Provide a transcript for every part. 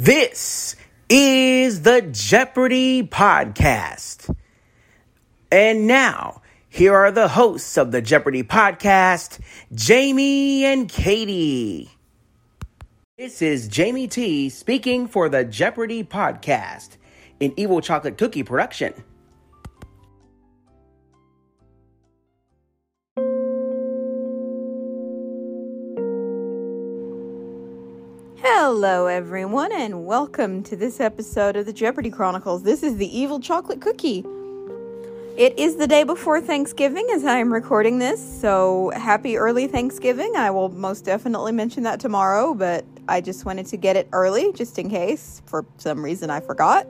This is the Jeopardy Podcast. And now, here are the hosts of the Jeopardy Podcast, Jamie and Katie. This is Jamie T speaking for the Jeopardy Podcast, an Evil Chocolate Cookie production. Hello, everyone, and welcome to this episode of the Jeopardy Chronicles. This is the Evil Chocolate Cookie. It is the day before Thanksgiving as I am recording this, so happy early Thanksgiving. I will most definitely mention that tomorrow, but I just wanted to get it early just in case for some reason I forgot.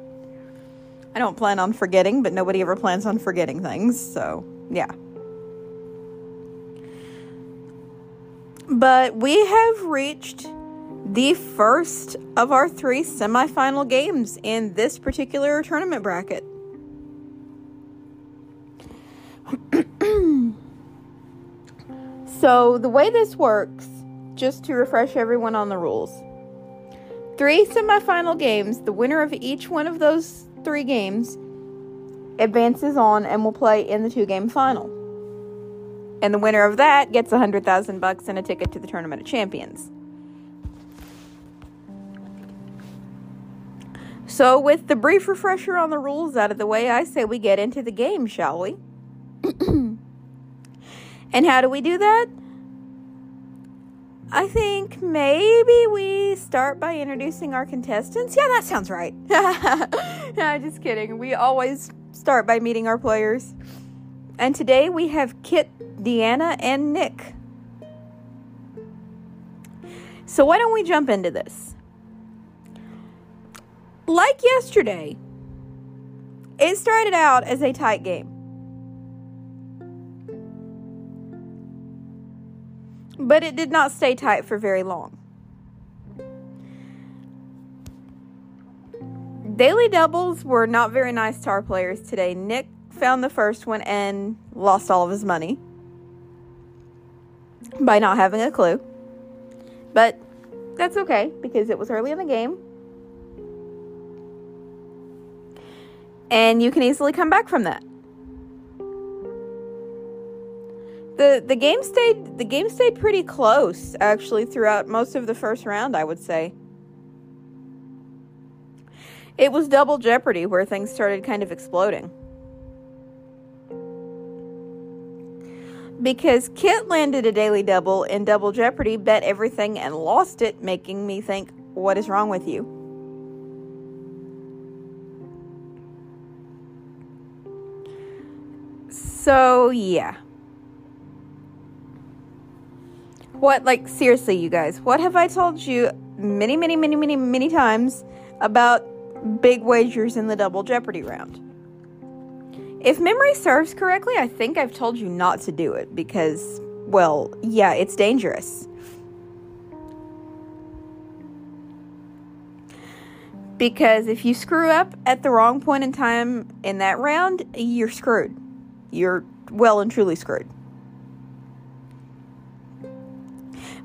I don't plan on forgetting, but nobody ever plans on forgetting things, so yeah. But we have reached the first of our three semifinal games in this particular tournament bracket. so, the way this works, just to refresh everyone on the rules three semifinal games, the winner of each one of those three games advances on and will play in the two game final. And the winner of that gets a hundred thousand bucks and a ticket to the Tournament of Champions. So, with the brief refresher on the rules out of the way, I say we get into the game, shall we? and how do we do that? I think maybe we start by introducing our contestants. Yeah, that sounds right. no, just kidding. We always start by meeting our players. And today we have Kit, Deanna, and Nick. So, why don't we jump into this? Like yesterday, it started out as a tight game. But it did not stay tight for very long. Daily doubles were not very nice to our players today. Nick found the first one and lost all of his money by not having a clue. But that's okay because it was early in the game and you can easily come back from that. The the game stayed the game stayed pretty close actually throughout most of the first round, I would say. It was double jeopardy where things started kind of exploding. Because Kit landed a daily double in double jeopardy, bet everything and lost it, making me think, what is wrong with you? So, yeah. What, like, seriously, you guys, what have I told you many, many, many, many, many times about big wagers in the double jeopardy round? If memory serves correctly, I think I've told you not to do it because, well, yeah, it's dangerous. Because if you screw up at the wrong point in time in that round, you're screwed you're well and truly screwed.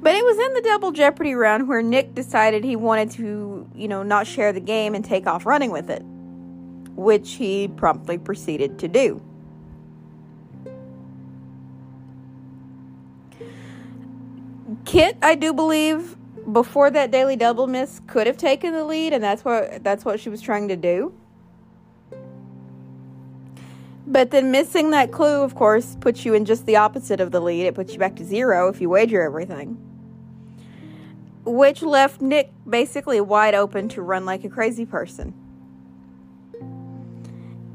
But it was in the double jeopardy round where Nick decided he wanted to, you know, not share the game and take off running with it, which he promptly proceeded to do. Kit, I do believe, before that daily double miss, could have taken the lead, and that's what that's what she was trying to do. But then missing that clue, of course, puts you in just the opposite of the lead. It puts you back to zero if you wager everything. Which left Nick basically wide open to run like a crazy person.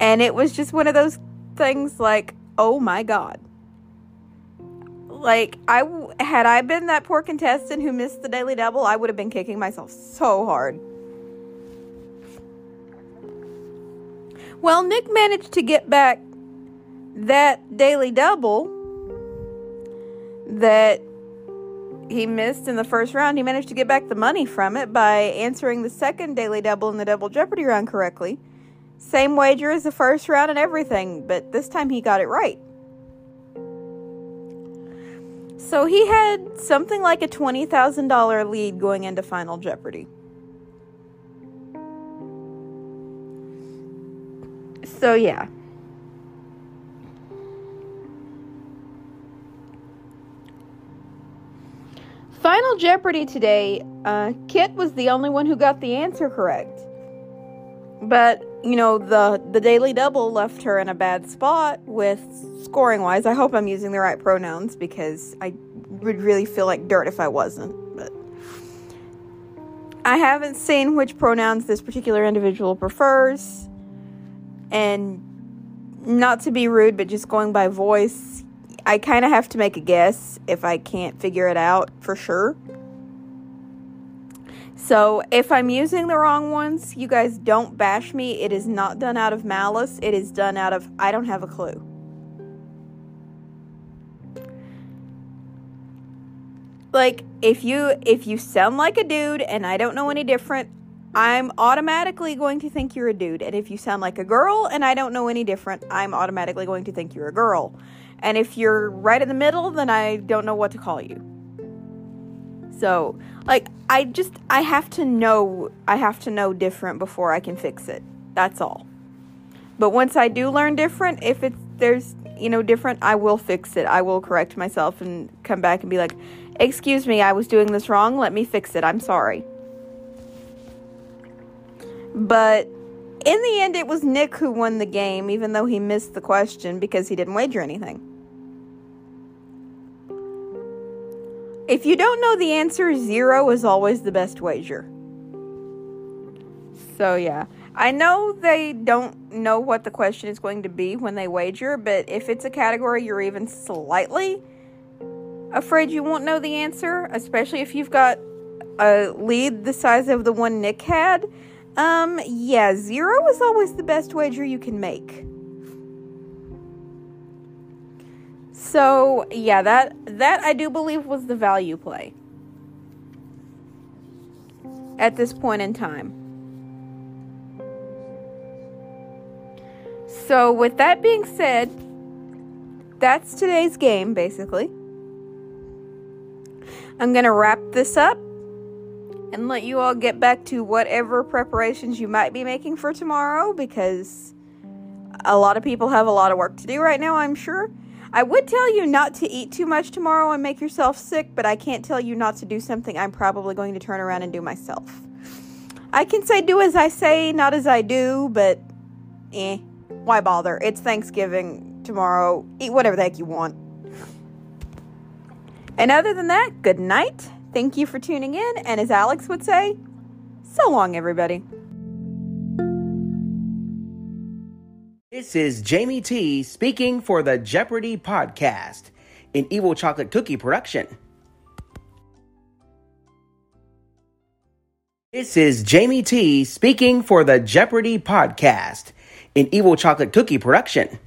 And it was just one of those things like, oh my God. Like, I had I been that poor contestant who missed the daily double, I would have been kicking myself so hard. Well, Nick managed to get back that daily double that he missed in the first round, he managed to get back the money from it by answering the second daily double in the double jeopardy round correctly. Same wager as the first round and everything, but this time he got it right. So he had something like a $20,000 lead going into Final Jeopardy. So, yeah. Final Jeopardy today, uh, Kit was the only one who got the answer correct. But, you know, the, the Daily Double left her in a bad spot with scoring wise. I hope I'm using the right pronouns because I would really feel like dirt if I wasn't. But I haven't seen which pronouns this particular individual prefers. And not to be rude, but just going by voice, I kind of have to make a guess if I can't figure it out for sure. So if I'm using the wrong ones, you guys don't bash me. It is not done out of malice. It is done out of I don't have a clue. Like if you if you sound like a dude and I don't know any different, I'm automatically going to think you're a dude. And if you sound like a girl and I don't know any different, I'm automatically going to think you're a girl. And if you're right in the middle, then I don't know what to call you. So, like I just I have to know I have to know different before I can fix it. That's all. But once I do learn different, if it's there's, you know, different, I will fix it. I will correct myself and come back and be like, "Excuse me, I was doing this wrong. Let me fix it. I'm sorry." But in the end, it was Nick who won the game, even though he missed the question because he didn't wager anything. If you don't know the answer, zero is always the best wager. So, yeah. I know they don't know what the question is going to be when they wager, but if it's a category you're even slightly afraid you won't know the answer, especially if you've got a lead the size of the one Nick had, um, yeah, zero is always the best wager you can make. So, yeah, that that I do believe was the value play at this point in time. So, with that being said, that's today's game basically. I'm going to wrap this up and let you all get back to whatever preparations you might be making for tomorrow because a lot of people have a lot of work to do right now, I'm sure. I would tell you not to eat too much tomorrow and make yourself sick, but I can't tell you not to do something I'm probably going to turn around and do myself. I can say do as I say, not as I do, but eh, why bother? It's Thanksgiving tomorrow. Eat whatever the heck you want. And other than that, good night. Thank you for tuning in, and as Alex would say, so long, everybody. This is Jamie T speaking for the Jeopardy podcast, an Evil Chocolate Cookie production. This is Jamie T speaking for the Jeopardy podcast, an Evil Chocolate Cookie production.